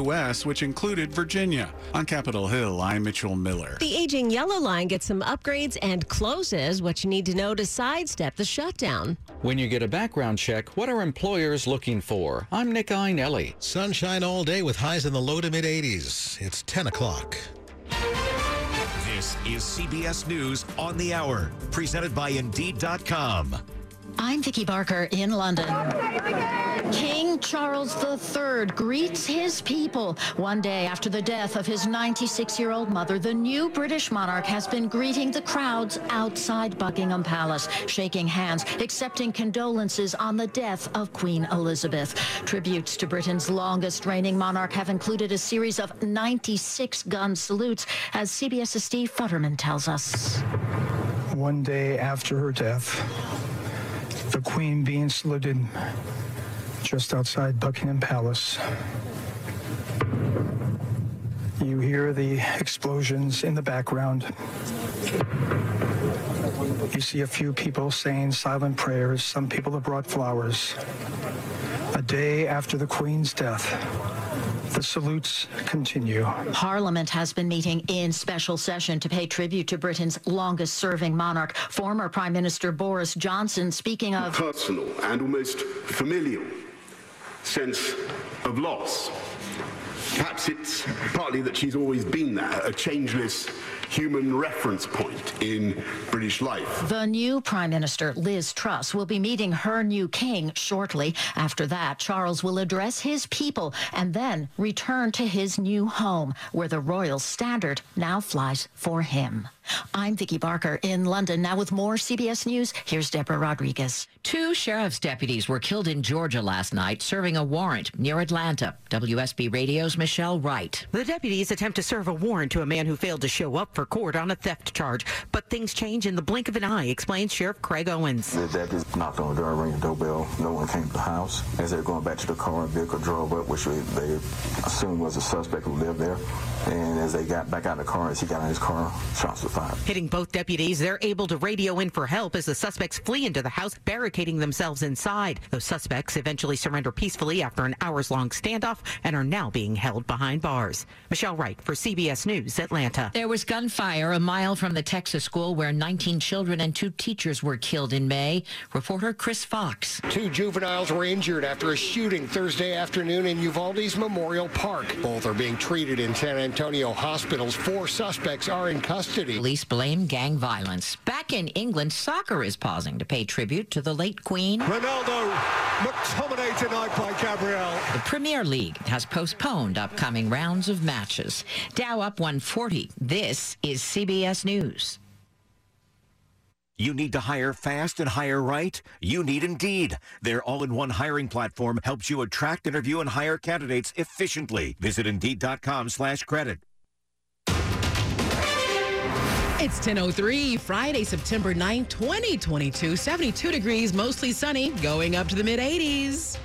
West, which included Virginia. On Capitol Hill, I'm Mitchell Miller. The aging yellow line gets some upgrades and closes what you need to know to sidestep the shutdown. When you get a background check, what are employers looking for? I'm Nick Iannelli. Sunshine all day with highs in the low to mid 80s. It's 10 o'clock. This is CBS News on the Hour, presented by Indeed.com. I'm Vicki Barker in London. King Charles III greets his people. One day after the death of his 96 year old mother, the new British monarch has been greeting the crowds outside Buckingham Palace, shaking hands, accepting condolences on the death of Queen Elizabeth. Tributes to Britain's longest reigning monarch have included a series of 96 gun salutes, as CBS's Steve Futterman tells us. One day after her death, the Queen being saluted just outside Buckingham Palace. You hear the explosions in the background. You see a few people saying silent prayers. Some people have brought flowers. A day after the Queen's death, the salutes continue. Parliament has been meeting in special session to pay tribute to Britain's longest serving monarch, former Prime Minister Boris Johnson, speaking of personal and almost familial sense of loss. Perhaps it's partly that she's always been there, a changeless human reference point in British life. The new Prime Minister, Liz Truss, will be meeting her new king shortly. After that, Charles will address his people and then return to his new home, where the royal standard now flies for him. I'm Vicki Barker in London. Now with more CBS News, here's Deborah Rodriguez. Two sheriff's deputies were killed in Georgia last night serving a warrant near Atlanta. WSB Radio's Michelle Wright. The deputies attempt to serve a warrant to a man who failed to show up for court on a theft charge. But things change in the blink of an eye, explains Sheriff Craig Owens. The deputies knocked on the door, rang the doorbell. No one came to the house. As they were going back to the car, a vehicle drove up, which they assumed was a suspect who lived there. And as they got back out of the car, as he got in his car, shots were fired. Hitting both deputies, they're able to radio in for help as the suspects flee into the house, barricading themselves inside. Those suspects eventually surrender peacefully after an hours long standoff and are now being held behind bars. Michelle Wright for CBS News, Atlanta. There was gunfire a mile from the Texas school where 19 children and two teachers were killed in May. Reporter Chris Fox. Two juveniles were injured after a shooting Thursday afternoon in Uvalde's Memorial Park. Both are being treated in San Antonio hospitals. Four suspects are in custody. Police blame gang violence. Back in England, soccer is pausing to pay tribute to the late Queen. Ronaldo, McTominay tonight by Gabriel. The Premier League has postponed upcoming rounds of matches. Dow up 140. This is CBS News. You need to hire fast and hire right? You need Indeed. Their all-in-one hiring platform helps you attract, interview, and hire candidates efficiently. Visit Indeed.com slash credit. It's 10.03, Friday, September 9, 2022. 72 degrees, mostly sunny, going up to the mid-80s.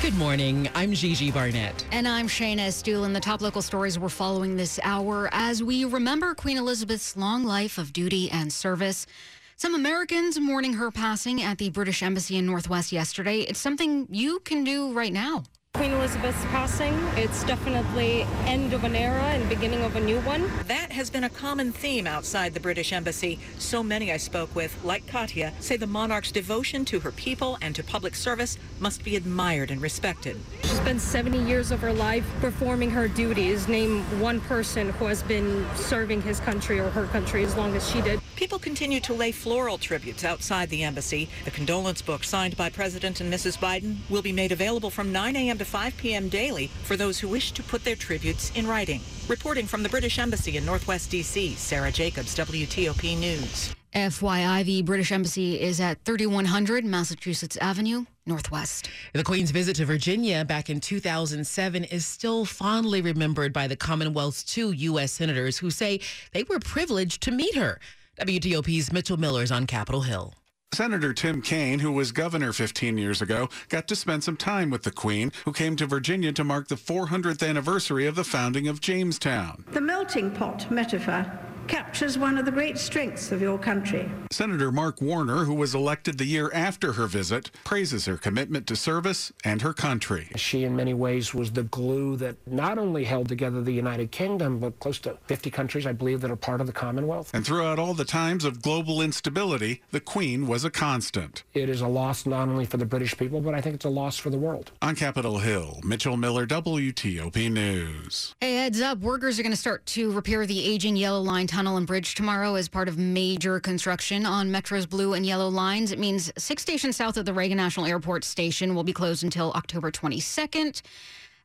Good morning. I'm Gigi Barnett. And I'm Shayna Estulin. The top local stories we're following this hour as we remember Queen Elizabeth's long life of duty and service. Some Americans mourning her passing at the British Embassy in Northwest yesterday. It's something you can do right now. Queen Elizabeth's passing, it's definitely end of an era and beginning of a new one. That has been a common theme outside the British Embassy. So many I spoke with, like Katya, say the monarch's devotion to her people and to public service must be admired and respected. She spent 70 years of her life performing her duties. Name one person who has been serving his country or her country as long as she did. People continue to lay floral tributes outside the embassy. The condolence book signed by President and Mrs. Biden will be made available from 9 a.m. to 5 p.m. daily for those who wish to put their tributes in writing. Reporting from the British Embassy in Northwest D.C., Sarah Jacobs, WTOP News. FYI, the British Embassy is at 3100 Massachusetts Avenue, Northwest. The Queen's visit to Virginia back in 2007 is still fondly remembered by the Commonwealth's two U.S. senators who say they were privileged to meet her. WTOP's Mitchell Miller's on Capitol Hill. Senator Tim Kaine, who was governor 15 years ago, got to spend some time with the Queen, who came to Virginia to mark the 400th anniversary of the founding of Jamestown. The melting pot metaphor captures one of the great strengths of your country. Senator Mark Warner, who was elected the year after her visit, praises her commitment to service and her country. She, in many ways, was the glue that not only held together the United Kingdom, but close to 50 countries, I believe, that are part of the Commonwealth. And throughout all the times of global instability, the Queen was a constant. It is a loss not only for the British people, but I think it's a loss for the world. On Capitol Hill, Mitchell Miller, WTOP News. Hey, heads up. Workers are going to start to repair the aging Yellow Line tunnel and bridge tomorrow as part of major construction on Metro's blue and yellow lines. It means six stations south of the Reagan National Airport station will be closed until October 22nd.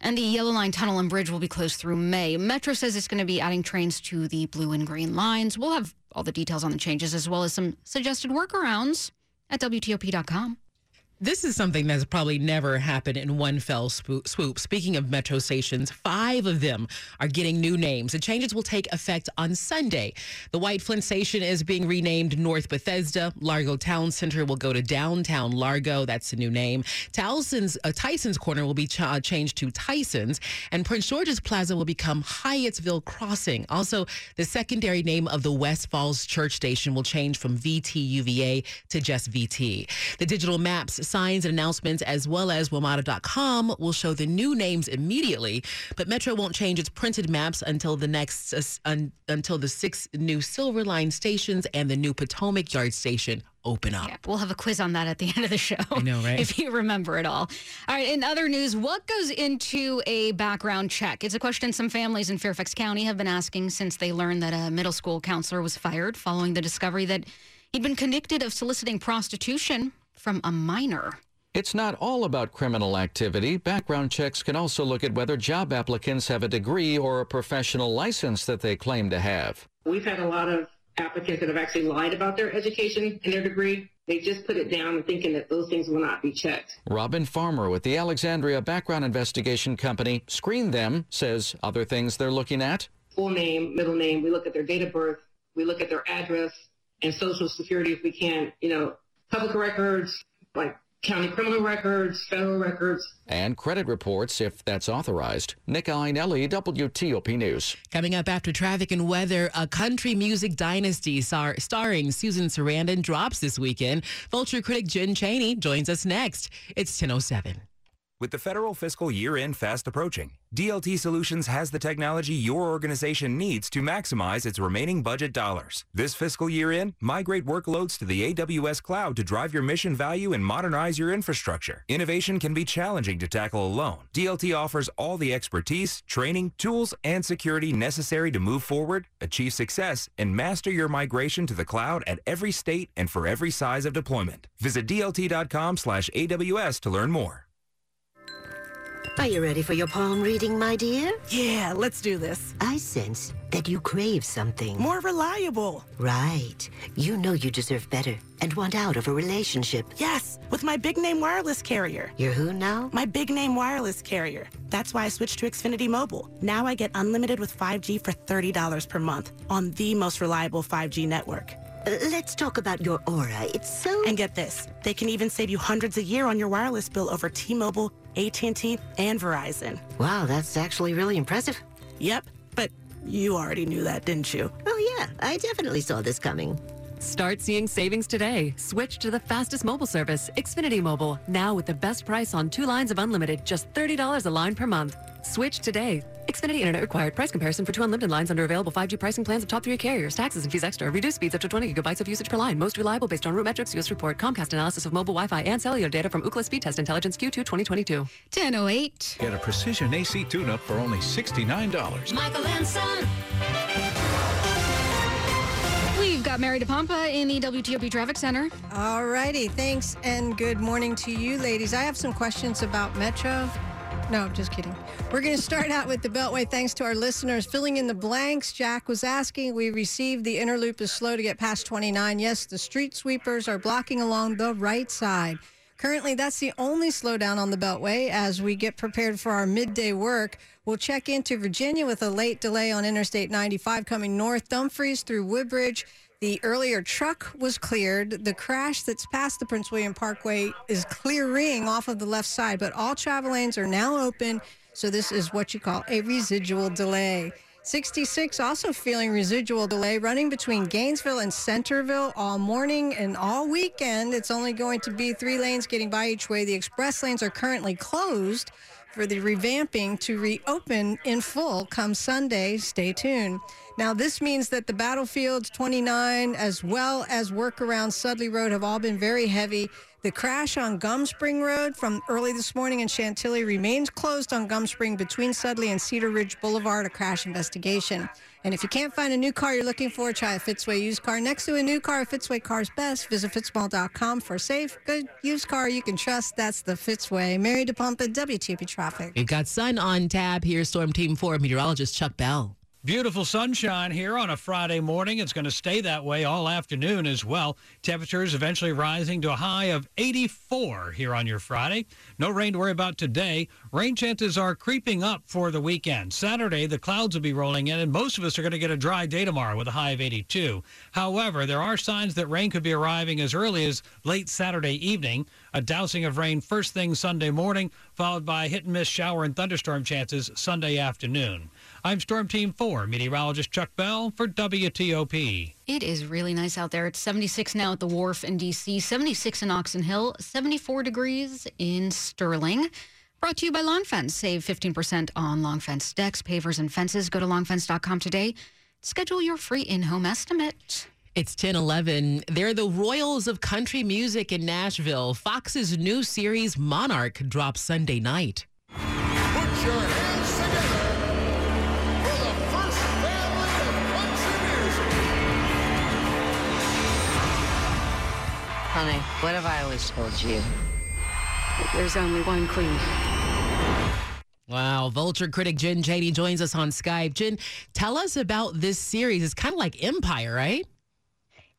And the Yellow Line tunnel and bridge will be closed through May. Metro says it's going to be adding trains to the blue and green lines. We'll have all the details on the changes as well as some suggested workarounds at WTOP.com. This is something that's probably never happened in one fell swoop. Speaking of metro stations, five of them are getting new names. The changes will take effect on Sunday. The White Flint station is being renamed North Bethesda. Largo Town Center will go to Downtown Largo. That's the new name. Towson's, uh, Tyson's Corner will be ch- uh, changed to Tyson's, and Prince George's Plaza will become Hyattsville Crossing. Also, the secondary name of the West Falls Church Station will change from VTUVA to just VT. The digital maps signs and announcements, as well as WMATA.com, will show the new names immediately. But Metro won't change its printed maps until the next uh, un, until the six new Silver Line stations and the new Potomac Yard station open up. Yeah, we'll have a quiz on that at the end of the show. I know, right? If you remember it all. All right, in other news, what goes into a background check? It's a question some families in Fairfax County have been asking since they learned that a middle school counselor was fired following the discovery that he'd been convicted of soliciting prostitution from a minor. It's not all about criminal activity. Background checks can also look at whether job applicants have a degree or a professional license that they claim to have. We've had a lot of applicants that have actually lied about their education and their degree. They just put it down thinking that those things will not be checked. Robin Farmer with the Alexandria Background Investigation Company screened them, says other things they're looking at. Full name, middle name, we look at their date of birth, we look at their address and social security if we can, you know, public records, like county criminal records, federal records. And credit reports if that's authorized. Nick Iannelli, WTOP News. Coming up after traffic and weather, a country music dynasty star- starring Susan Sarandon drops this weekend. Vulture critic Jen Chaney joins us next. It's 1007. With the federal fiscal year end fast approaching, DLT Solutions has the technology your organization needs to maximize its remaining budget dollars. This fiscal year end, migrate workloads to the AWS cloud to drive your mission value and modernize your infrastructure. Innovation can be challenging to tackle alone. DLT offers all the expertise, training, tools, and security necessary to move forward, achieve success, and master your migration to the cloud at every state and for every size of deployment. Visit DLT.com slash AWS to learn more. Are you ready for your palm reading, my dear? Yeah, let's do this. I sense that you crave something. More reliable. Right. You know you deserve better and want out of a relationship. Yes, with my big name wireless carrier. You're who now? My big name wireless carrier. That's why I switched to Xfinity Mobile. Now I get unlimited with 5G for $30 per month on the most reliable 5G network. Uh, let's talk about your aura. It's so... And get this. They can even save you hundreds a year on your wireless bill over T-Mobile, AT&T, and Verizon. Wow, that's actually really impressive. Yep, but you already knew that, didn't you? Oh, yeah. I definitely saw this coming. Start seeing savings today. Switch to the fastest mobile service, Xfinity Mobile. Now with the best price on two lines of unlimited, just $30 a line per month. Switch today. Xfinity Internet required. Price comparison for two unlimited lines under available 5G pricing plans of top three carriers. Taxes and fees extra. Reduced speeds up to 20 gigabytes of usage per line. Most reliable based on RootMetrics US report. Comcast analysis of mobile Wi-Fi and cellular data from Ookla Speed Test Intelligence Q2 2022. 1008. Get a precision AC tune-up for only $69. Michael and Son. We've got Mary DePompa in the WTOP Traffic Center. All righty. Thanks and good morning to you, ladies. I have some questions about Metro. No, just kidding. We're going to start out with the Beltway. Thanks to our listeners filling in the blanks. Jack was asking. We received the inner loop is slow to get past 29. Yes, the street sweepers are blocking along the right side. Currently, that's the only slowdown on the Beltway as we get prepared for our midday work. We'll check into Virginia with a late delay on Interstate 95 coming north, Dumfries through Woodbridge. The earlier truck was cleared. The crash that's past the Prince William Parkway is clearing off of the left side, but all travel lanes are now open. So this is what you call a residual delay. 66 also feeling residual delay running between Gainesville and Centerville all morning and all weekend. It's only going to be three lanes getting by each way. The express lanes are currently closed for the revamping to reopen in full come Sunday. Stay tuned. Now, this means that the Battlefields 29 as well as work around Sudley Road have all been very heavy. The crash on Gum Spring Road from early this morning in Chantilly remains closed on Gum Spring between Sudley and Cedar Ridge Boulevard, a crash investigation. And if you can't find a new car you're looking for, try a Fitzway used car. Next to a new car, Fitzway Car's best. Visit fitzmall.com for a safe, good used car you can trust. That's the Fitzway. Mary DePompa, WTOP Traffic. We've got sun on tap here. Storm Team 4 meteorologist Chuck Bell. Beautiful sunshine here on a Friday morning. It's going to stay that way all afternoon as well. Temperatures eventually rising to a high of 84 here on your Friday. No rain to worry about today. Rain chances are creeping up for the weekend. Saturday, the clouds will be rolling in, and most of us are going to get a dry day tomorrow with a high of 82. However, there are signs that rain could be arriving as early as late Saturday evening. A dousing of rain first thing Sunday morning, followed by hit and miss shower and thunderstorm chances Sunday afternoon. I'm Storm Team 4 meteorologist Chuck Bell for WTOP. It is really nice out there. It's 76 now at the wharf in DC, 76 in Oxon Hill, 74 degrees in Sterling. Brought to you by Long Fence. Save 15% on Long Fence decks, pavers, and fences. Go to longfence.com today. Schedule your free in-home estimate. It's 1011. They're the Royals of country music in Nashville. Fox's new series, Monarch, drops Sunday night. Put your hands together Honey, what have I always told you? There's only one queen. Wow. Vulture critic Jen Chaney joins us on Skype. Jen, tell us about this series. It's kind of like Empire, right?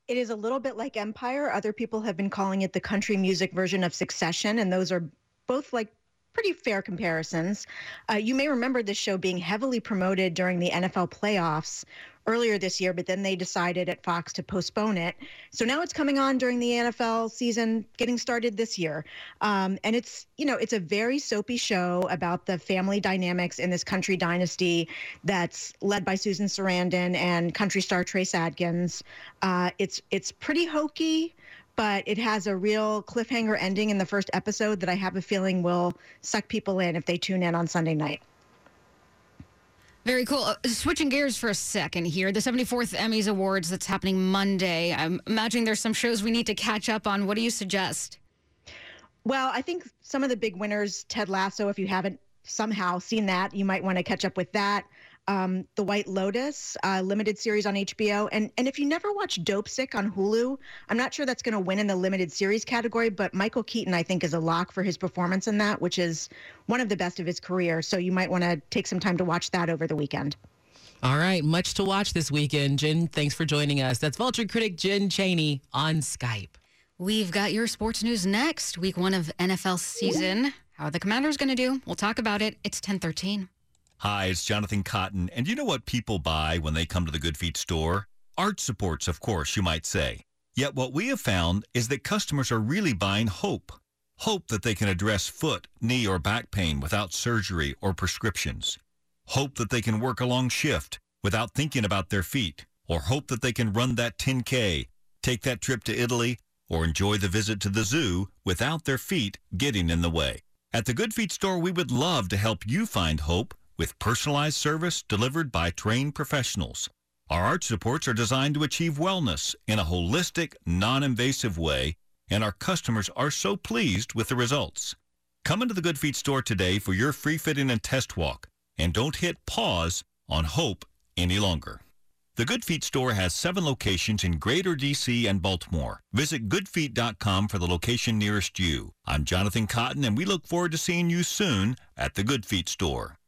It is a little bit like Empire. Other people have been calling it the country music version of Succession, and those are both like pretty fair comparisons. Uh, you may remember this show being heavily promoted during the NFL playoffs earlier this year, but then they decided at Fox to postpone it. So now it's coming on during the NFL season, getting started this year. Um, and it's, you know, it's a very soapy show about the family dynamics in this country dynasty that's led by Susan Sarandon and country star Trace Adkins. Uh, it's it's pretty hokey but it has a real cliffhanger ending in the first episode that I have a feeling will suck people in if they tune in on Sunday night. Very cool. Uh, switching gears for a second here. The 74th Emmys Awards that's happening Monday. I'm imagining there's some shows we need to catch up on. What do you suggest? Well, I think some of the big winners, Ted Lasso, if you haven't somehow seen that, you might want to catch up with that. Um, the White Lotus uh, limited series on HBO, and and if you never watched Dopesick on Hulu, I'm not sure that's going to win in the limited series category, but Michael Keaton I think is a lock for his performance in that, which is one of the best of his career. So you might want to take some time to watch that over the weekend. All right, much to watch this weekend. Jen, thanks for joining us. That's Vulture critic Jen Chaney on Skype. We've got your sports news next. Week one of NFL season. How are the Commanders going to do? We'll talk about it. It's 1013. Hi, it's Jonathan Cotton. And you know what people buy when they come to the Good Feet store? Art supports, of course, you might say. Yet what we have found is that customers are really buying hope. Hope that they can address foot, knee, or back pain without surgery or prescriptions. Hope that they can work a long shift without thinking about their feet. Or hope that they can run that 10K, take that trip to Italy, or enjoy the visit to the zoo without their feet getting in the way. At the Good Feet store, we would love to help you find hope with personalized service delivered by trained professionals. Our arch supports are designed to achieve wellness in a holistic, non-invasive way, and our customers are so pleased with the results. Come into the Good Feet store today for your free fitting and test walk, and don't hit pause on hope any longer. The Good Feet store has seven locations in Greater DC and Baltimore. Visit goodfeet.com for the location nearest you. I'm Jonathan Cotton, and we look forward to seeing you soon at the Good Feet store.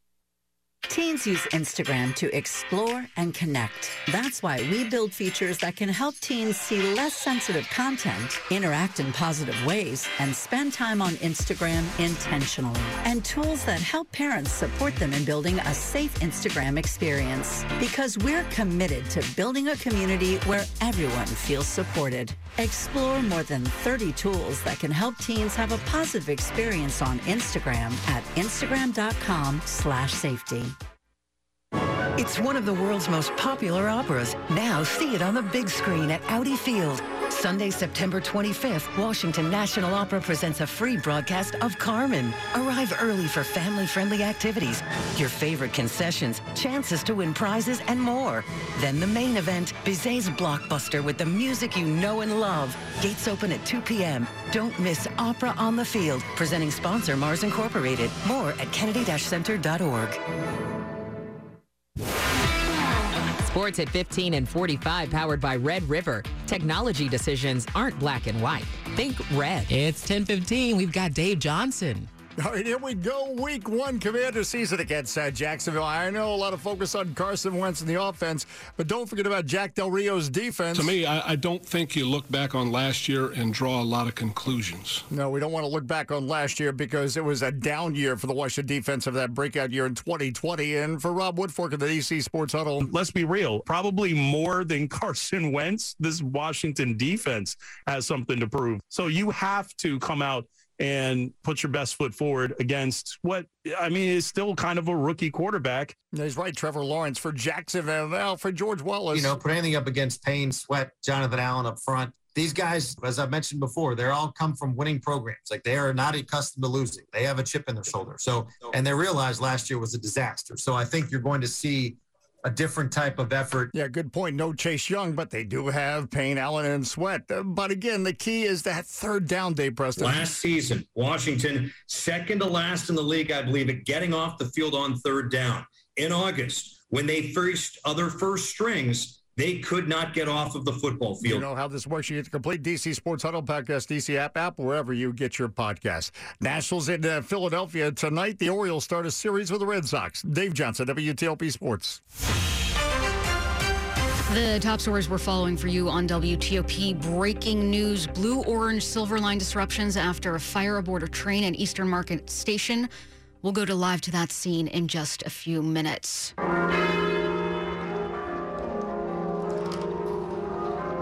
Teens use Instagram to explore and connect. That's why we build features that can help teens see less sensitive content, interact in positive ways, and spend time on Instagram intentionally. And tools that help parents support them in building a safe Instagram experience. Because we're committed to building a community where everyone feels supported. Explore more than 30 tools that can help teens have a positive experience on Instagram at instagram.com slash safety. It's one of the world's most popular operas. Now see it on the big screen at Audi Field. Sunday, September 25th, Washington National Opera presents a free broadcast of Carmen. Arrive early for family-friendly activities, your favorite concessions, chances to win prizes, and more. Then the main event, Bizet's blockbuster with the music you know and love. Gates open at 2 p.m. Don't miss Opera on the Field. Presenting sponsor Mars Incorporated. More at kennedy-center.org. Sports at 15 and 45, powered by Red River. Technology decisions aren't black and white. Think red. It's 10:15. We've got Dave Johnson. All right, here we go. Week one commander season against uh, Jacksonville. I know a lot of focus on Carson Wentz and the offense, but don't forget about Jack Del Rio's defense. To me, I, I don't think you look back on last year and draw a lot of conclusions. No, we don't want to look back on last year because it was a down year for the Washington defense of that breakout year in 2020. And for Rob Woodfork of the DC Sports Huddle, let's be real, probably more than Carson Wentz, this Washington defense has something to prove. So you have to come out and put your best foot forward against what I mean is still kind of a rookie quarterback. He's right, Trevor Lawrence for Jacksonville. For George Wallace. You know, put anything up against Payne, Sweat, Jonathan Allen up front. These guys, as I mentioned before, they're all come from winning programs. Like they are not accustomed to losing. They have a chip in their shoulder. So, and they realized last year was a disaster. So I think you're going to see a different type of effort. Yeah, good point. No Chase Young, but they do have Payne, Allen, and Sweat. Uh, But again, the key is that third down day, Preston. Last season, Washington, second to last in the league, I believe, at getting off the field on third down. In August, when they faced other first strings, they could not get off of the football field. You know how this works. You get the complete DC Sports Huddle podcast, DC app, app, wherever you get your podcast. Nationals in uh, Philadelphia tonight. The Orioles start a series with the Red Sox. Dave Johnson, WTOP Sports. The top stories we're following for you on WTOP. Breaking news blue orange silver line disruptions after a fire aboard a train at Eastern Market Station. We'll go to live to that scene in just a few minutes.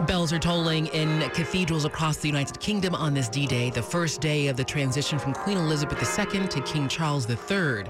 Bells are tolling in cathedrals across the United Kingdom on this D Day, the first day of the transition from Queen Elizabeth II to King Charles III.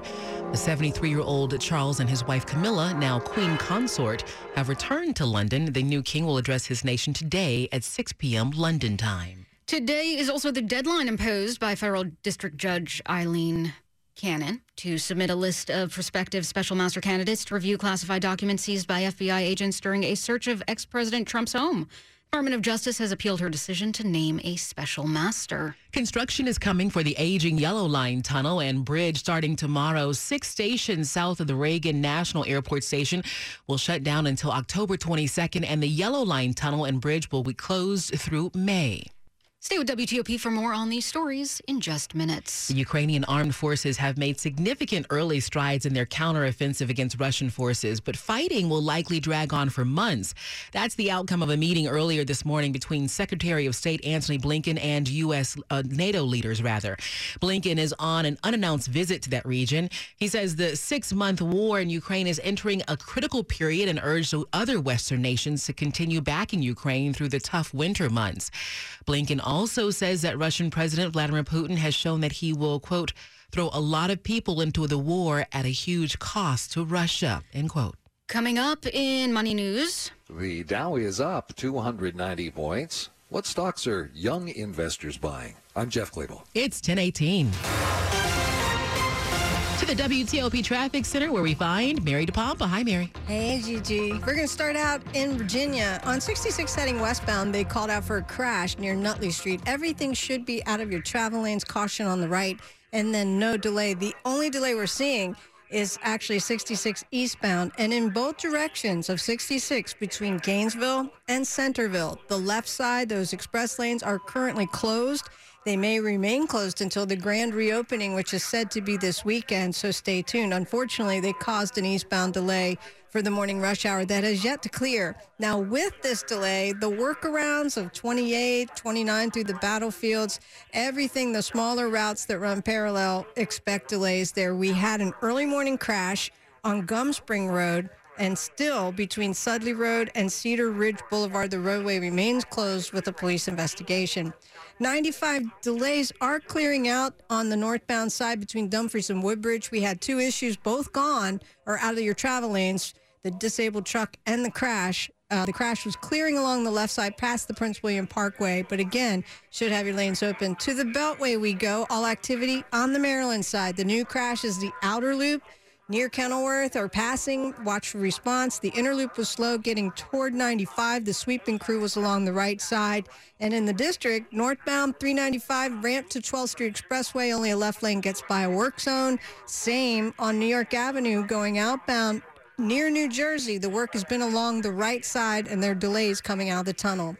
The 73 year old Charles and his wife Camilla, now Queen Consort, have returned to London. The new king will address his nation today at 6 p.m. London time. Today is also the deadline imposed by federal district judge Aileen Cannon to submit a list of prospective special master candidates to review classified documents seized by FBI agents during a search of ex President Trump's home. Department of Justice has appealed her decision to name a special master. Construction is coming for the aging Yellow Line tunnel and bridge starting tomorrow. Six stations south of the Reagan National Airport Station will shut down until October 22nd, and the Yellow Line tunnel and bridge will be closed through May. Stay with WTOP for more on these stories in just minutes. The Ukrainian armed forces have made significant early strides in their counteroffensive against Russian forces, but fighting will likely drag on for months. That's the outcome of a meeting earlier this morning between Secretary of State Antony Blinken and U.S. Uh, NATO leaders, rather. Blinken is on an unannounced visit to that region. He says the six month war in Ukraine is entering a critical period and urged other Western nations to continue backing Ukraine through the tough winter months. Blinken also says that Russian President Vladimir Putin has shown that he will, quote, throw a lot of people into the war at a huge cost to Russia, end quote. Coming up in Money News. The Dow is up 290 points. What stocks are young investors buying? I'm Jeff Clabaugh. It's 1018. To the WTOP Traffic Center where we find Mary DePompa. Hi, Mary. Hey, Gigi. We're going to start out in Virginia. On 66 heading westbound, they called out for a crash near Nutley Street. Everything should be out of your travel lanes. Caution on the right, and then no delay. The only delay we're seeing is actually 66 eastbound, and in both directions of 66 between Gainesville and Centerville. The left side, those express lanes are currently closed. They may remain closed until the grand reopening, which is said to be this weekend, so stay tuned. Unfortunately, they caused an eastbound delay for the morning rush hour that has yet to clear. Now, with this delay, the workarounds of 28, 29 through the battlefields, everything, the smaller routes that run parallel, expect delays there. We had an early morning crash on Gum Spring Road and still between Sudley Road and Cedar Ridge Boulevard, the roadway remains closed with a police investigation. 95 delays are clearing out on the northbound side between Dumfries and Woodbridge. We had two issues, both gone or out of your travel lanes the disabled truck and the crash. Uh, the crash was clearing along the left side past the Prince William Parkway, but again, should have your lanes open. To the Beltway we go. All activity on the Maryland side. The new crash is the outer loop near Kenilworth or passing. Watch for response. The inner loop was slow getting toward 95. The sweeping crew was along the right side. And in the district, northbound 395 ramp to 12th Street Expressway, only a left lane gets by a work zone. Same on New York Avenue going outbound near New Jersey. The work has been along the right side and there are delays coming out of the tunnel.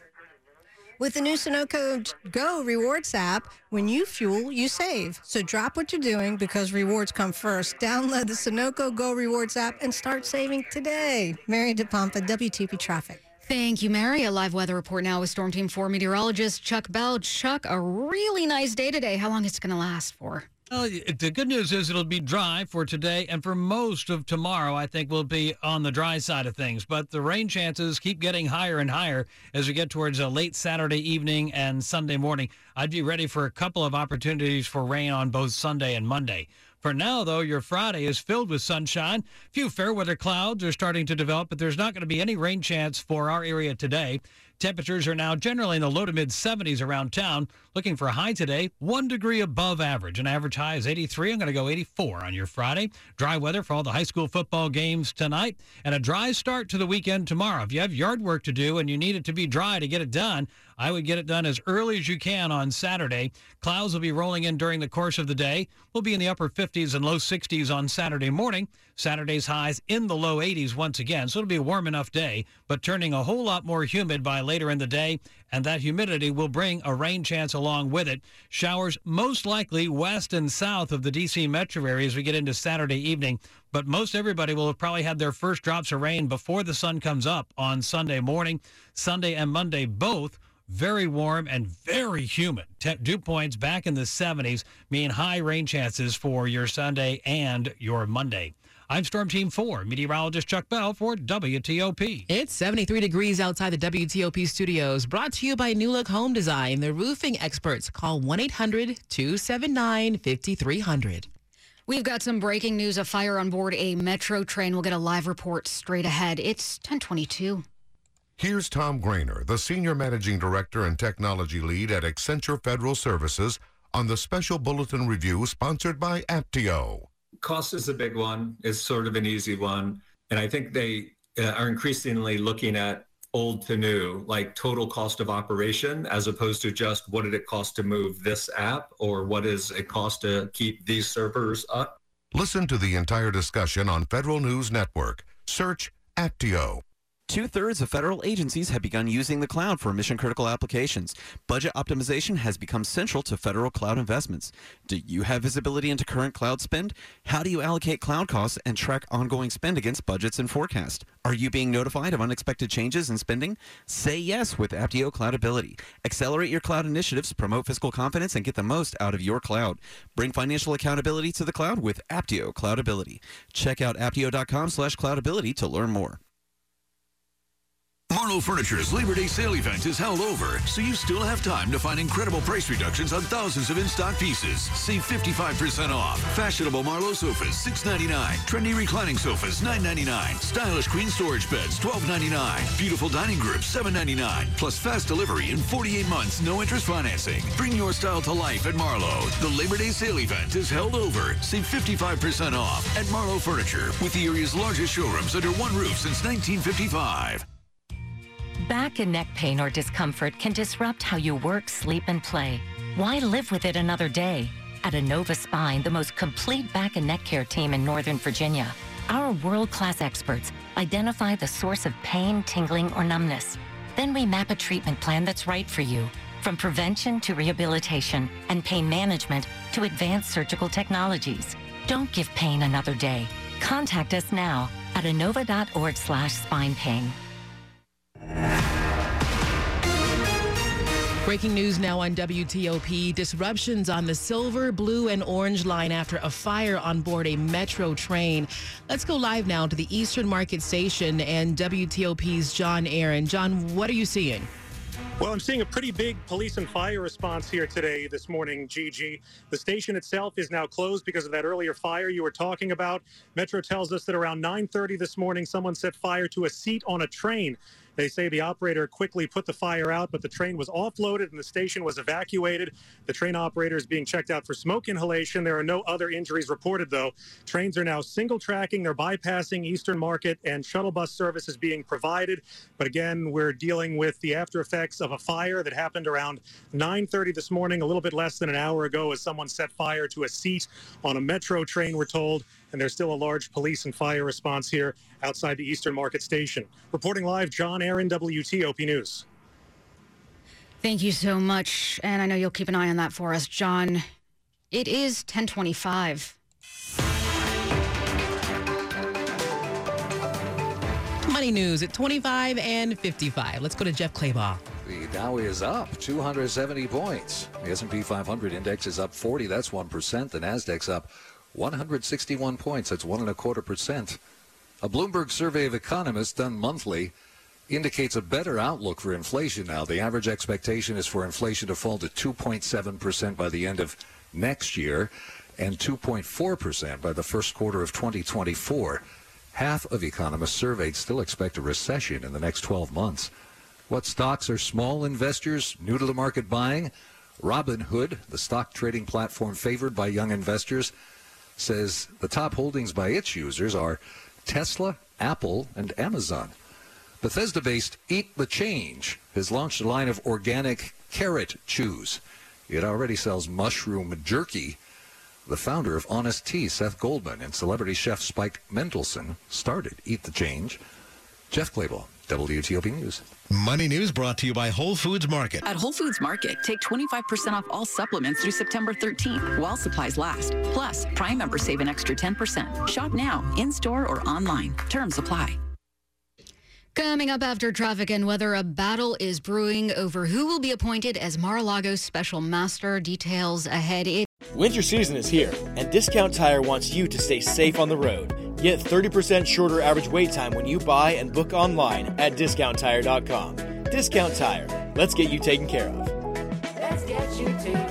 With the new Sunoco Go Rewards app, when you fuel, you save. So drop what you're doing because rewards come first. Download the Sunoco Go Rewards app and start saving today. Mary DePompa, WTP Traffic. Thank you, Mary. A live weather report now with Storm Team 4 meteorologist Chuck Bell. Chuck, a really nice day today. How long is it going to last for? Well, the good news is it'll be dry for today and for most of tomorrow. I think we'll be on the dry side of things, but the rain chances keep getting higher and higher as we get towards a late Saturday evening and Sunday morning. I'd be ready for a couple of opportunities for rain on both Sunday and Monday. For now, though, your Friday is filled with sunshine. Few fair weather clouds are starting to develop, but there's not going to be any rain chance for our area today. Temperatures are now generally in the low to mid 70s around town. Looking for a high today, one degree above average. An average high is 83. I'm going to go 84 on your Friday. Dry weather for all the high school football games tonight, and a dry start to the weekend tomorrow. If you have yard work to do and you need it to be dry to get it done, I would get it done as early as you can on Saturday. Clouds will be rolling in during the course of the day. We'll be in the upper 50s and low 60s on Saturday morning. Saturday's highs in the low 80s once again, so it'll be a warm enough day, but turning a whole lot more humid by later in the day, and that humidity will bring a rain chance along with it. Showers most likely west and south of the D.C. metro area as we get into Saturday evening, but most everybody will have probably had their first drops of rain before the sun comes up on Sunday morning. Sunday and Monday both very warm and very humid. Dew points back in the 70s mean high rain chances for your Sunday and your Monday. I'm Storm Team 4, meteorologist Chuck Bell for WTOP. It's 73 degrees outside the WTOP studios. Brought to you by New Look Home Design, the roofing experts. Call 1 800 279 5300. We've got some breaking news. A fire on board a metro train. We'll get a live report straight ahead. It's 1022. Here's Tom Grainer, the Senior Managing Director and Technology Lead at Accenture Federal Services, on the special bulletin review sponsored by Apptio. Cost is a big one. It's sort of an easy one. And I think they uh, are increasingly looking at old to new, like total cost of operation, as opposed to just what did it cost to move this app or what is it cost to keep these servers up. Listen to the entire discussion on Federal News Network. Search Apptio. Two thirds of federal agencies have begun using the cloud for mission critical applications. Budget optimization has become central to federal cloud investments. Do you have visibility into current cloud spend? How do you allocate cloud costs and track ongoing spend against budgets and forecast? Are you being notified of unexpected changes in spending? Say yes with Apptio Cloudability. Accelerate your cloud initiatives, promote fiscal confidence, and get the most out of your cloud. Bring financial accountability to the cloud with Apptio Cloudability. Check out apptio.com slash cloudability to learn more. Marlo Furniture's Labor Day sale event is held over, so you still have time to find incredible price reductions on thousands of in-stock pieces. Save 55% off. Fashionable Marlo sofas, $6.99. Trendy reclining sofas, $9.99. Stylish queen storage beds, $12.99. Beautiful dining groups, $7.99. Plus fast delivery in 48 months, no interest financing. Bring your style to life at Marlo. The Labor Day sale event is held over. Save 55% off at Marlo Furniture, with the area's largest showrooms under one roof since 1955. Back and neck pain or discomfort can disrupt how you work, sleep, and play. Why live with it another day? At Inova Spine, the most complete back and neck care team in Northern Virginia, our world-class experts identify the source of pain, tingling, or numbness. Then we map a treatment plan that's right for you. from prevention to rehabilitation and pain management to advanced surgical technologies. Don't give pain another day. Contact us now at inova.org slash spine pain. Breaking news now on WTOP. Disruptions on the silver, blue, and orange line after a fire on board a metro train. Let's go live now to the Eastern Market Station and WTOP's John Aaron. John, what are you seeing? Well, I'm seeing a pretty big police and fire response here today, this morning, Gigi. The station itself is now closed because of that earlier fire you were talking about. Metro tells us that around 9:30 this morning, someone set fire to a seat on a train. They say the operator quickly put the fire out, but the train was offloaded and the station was evacuated. The train operator is being checked out for smoke inhalation. There are no other injuries reported, though. Trains are now single tracking. They're bypassing Eastern Market, and shuttle bus service is being provided. But again, we're dealing with the after effects of a fire that happened around 9:30 this morning, a little bit less than an hour ago, as someone set fire to a seat on a metro train. We're told and there's still a large police and fire response here outside the Eastern Market Station. Reporting live, John Aaron, WTOP News. Thank you so much. And I know you'll keep an eye on that for us, John. It is 1025. Money news at 25 and 55. Let's go to Jeff Clabaugh. The Dow is up 270 points. The S&P 500 index is up 40. That's 1%. The Nasdaq's up 161 points. That's one and a quarter percent. A Bloomberg survey of economists done monthly indicates a better outlook for inflation now. The average expectation is for inflation to fall to 2.7% by the end of next year and 2.4% by the first quarter of 2024. Half of economists surveyed still expect a recession in the next 12 months. What stocks are small investors new to the market buying? Robinhood, the stock trading platform favored by young investors, says the top holdings by its users are Tesla, Apple, and Amazon. Bethesda based Eat the Change has launched a line of organic carrot chews. It already sells mushroom jerky. The founder of Honest Tea, Seth Goldman, and celebrity chef Spike Mendelsohn started Eat the Change. Jeff Clabaugh, WTOP News. Money News brought to you by Whole Foods Market. At Whole Foods Market, take 25% off all supplements through September 13th while supplies last. Plus, Prime members save an extra 10%. Shop now, in store or online. Terms apply. Coming up after traffic and weather, a battle is brewing over who will be appointed as Mar-a-Lago's special master. Details ahead. It- Winter season is here, and Discount Tire wants you to stay safe on the road. Get 30% shorter average wait time when you buy and book online at discounttire.com. Discount Tire. Let's get you taken care of. Let's get you taken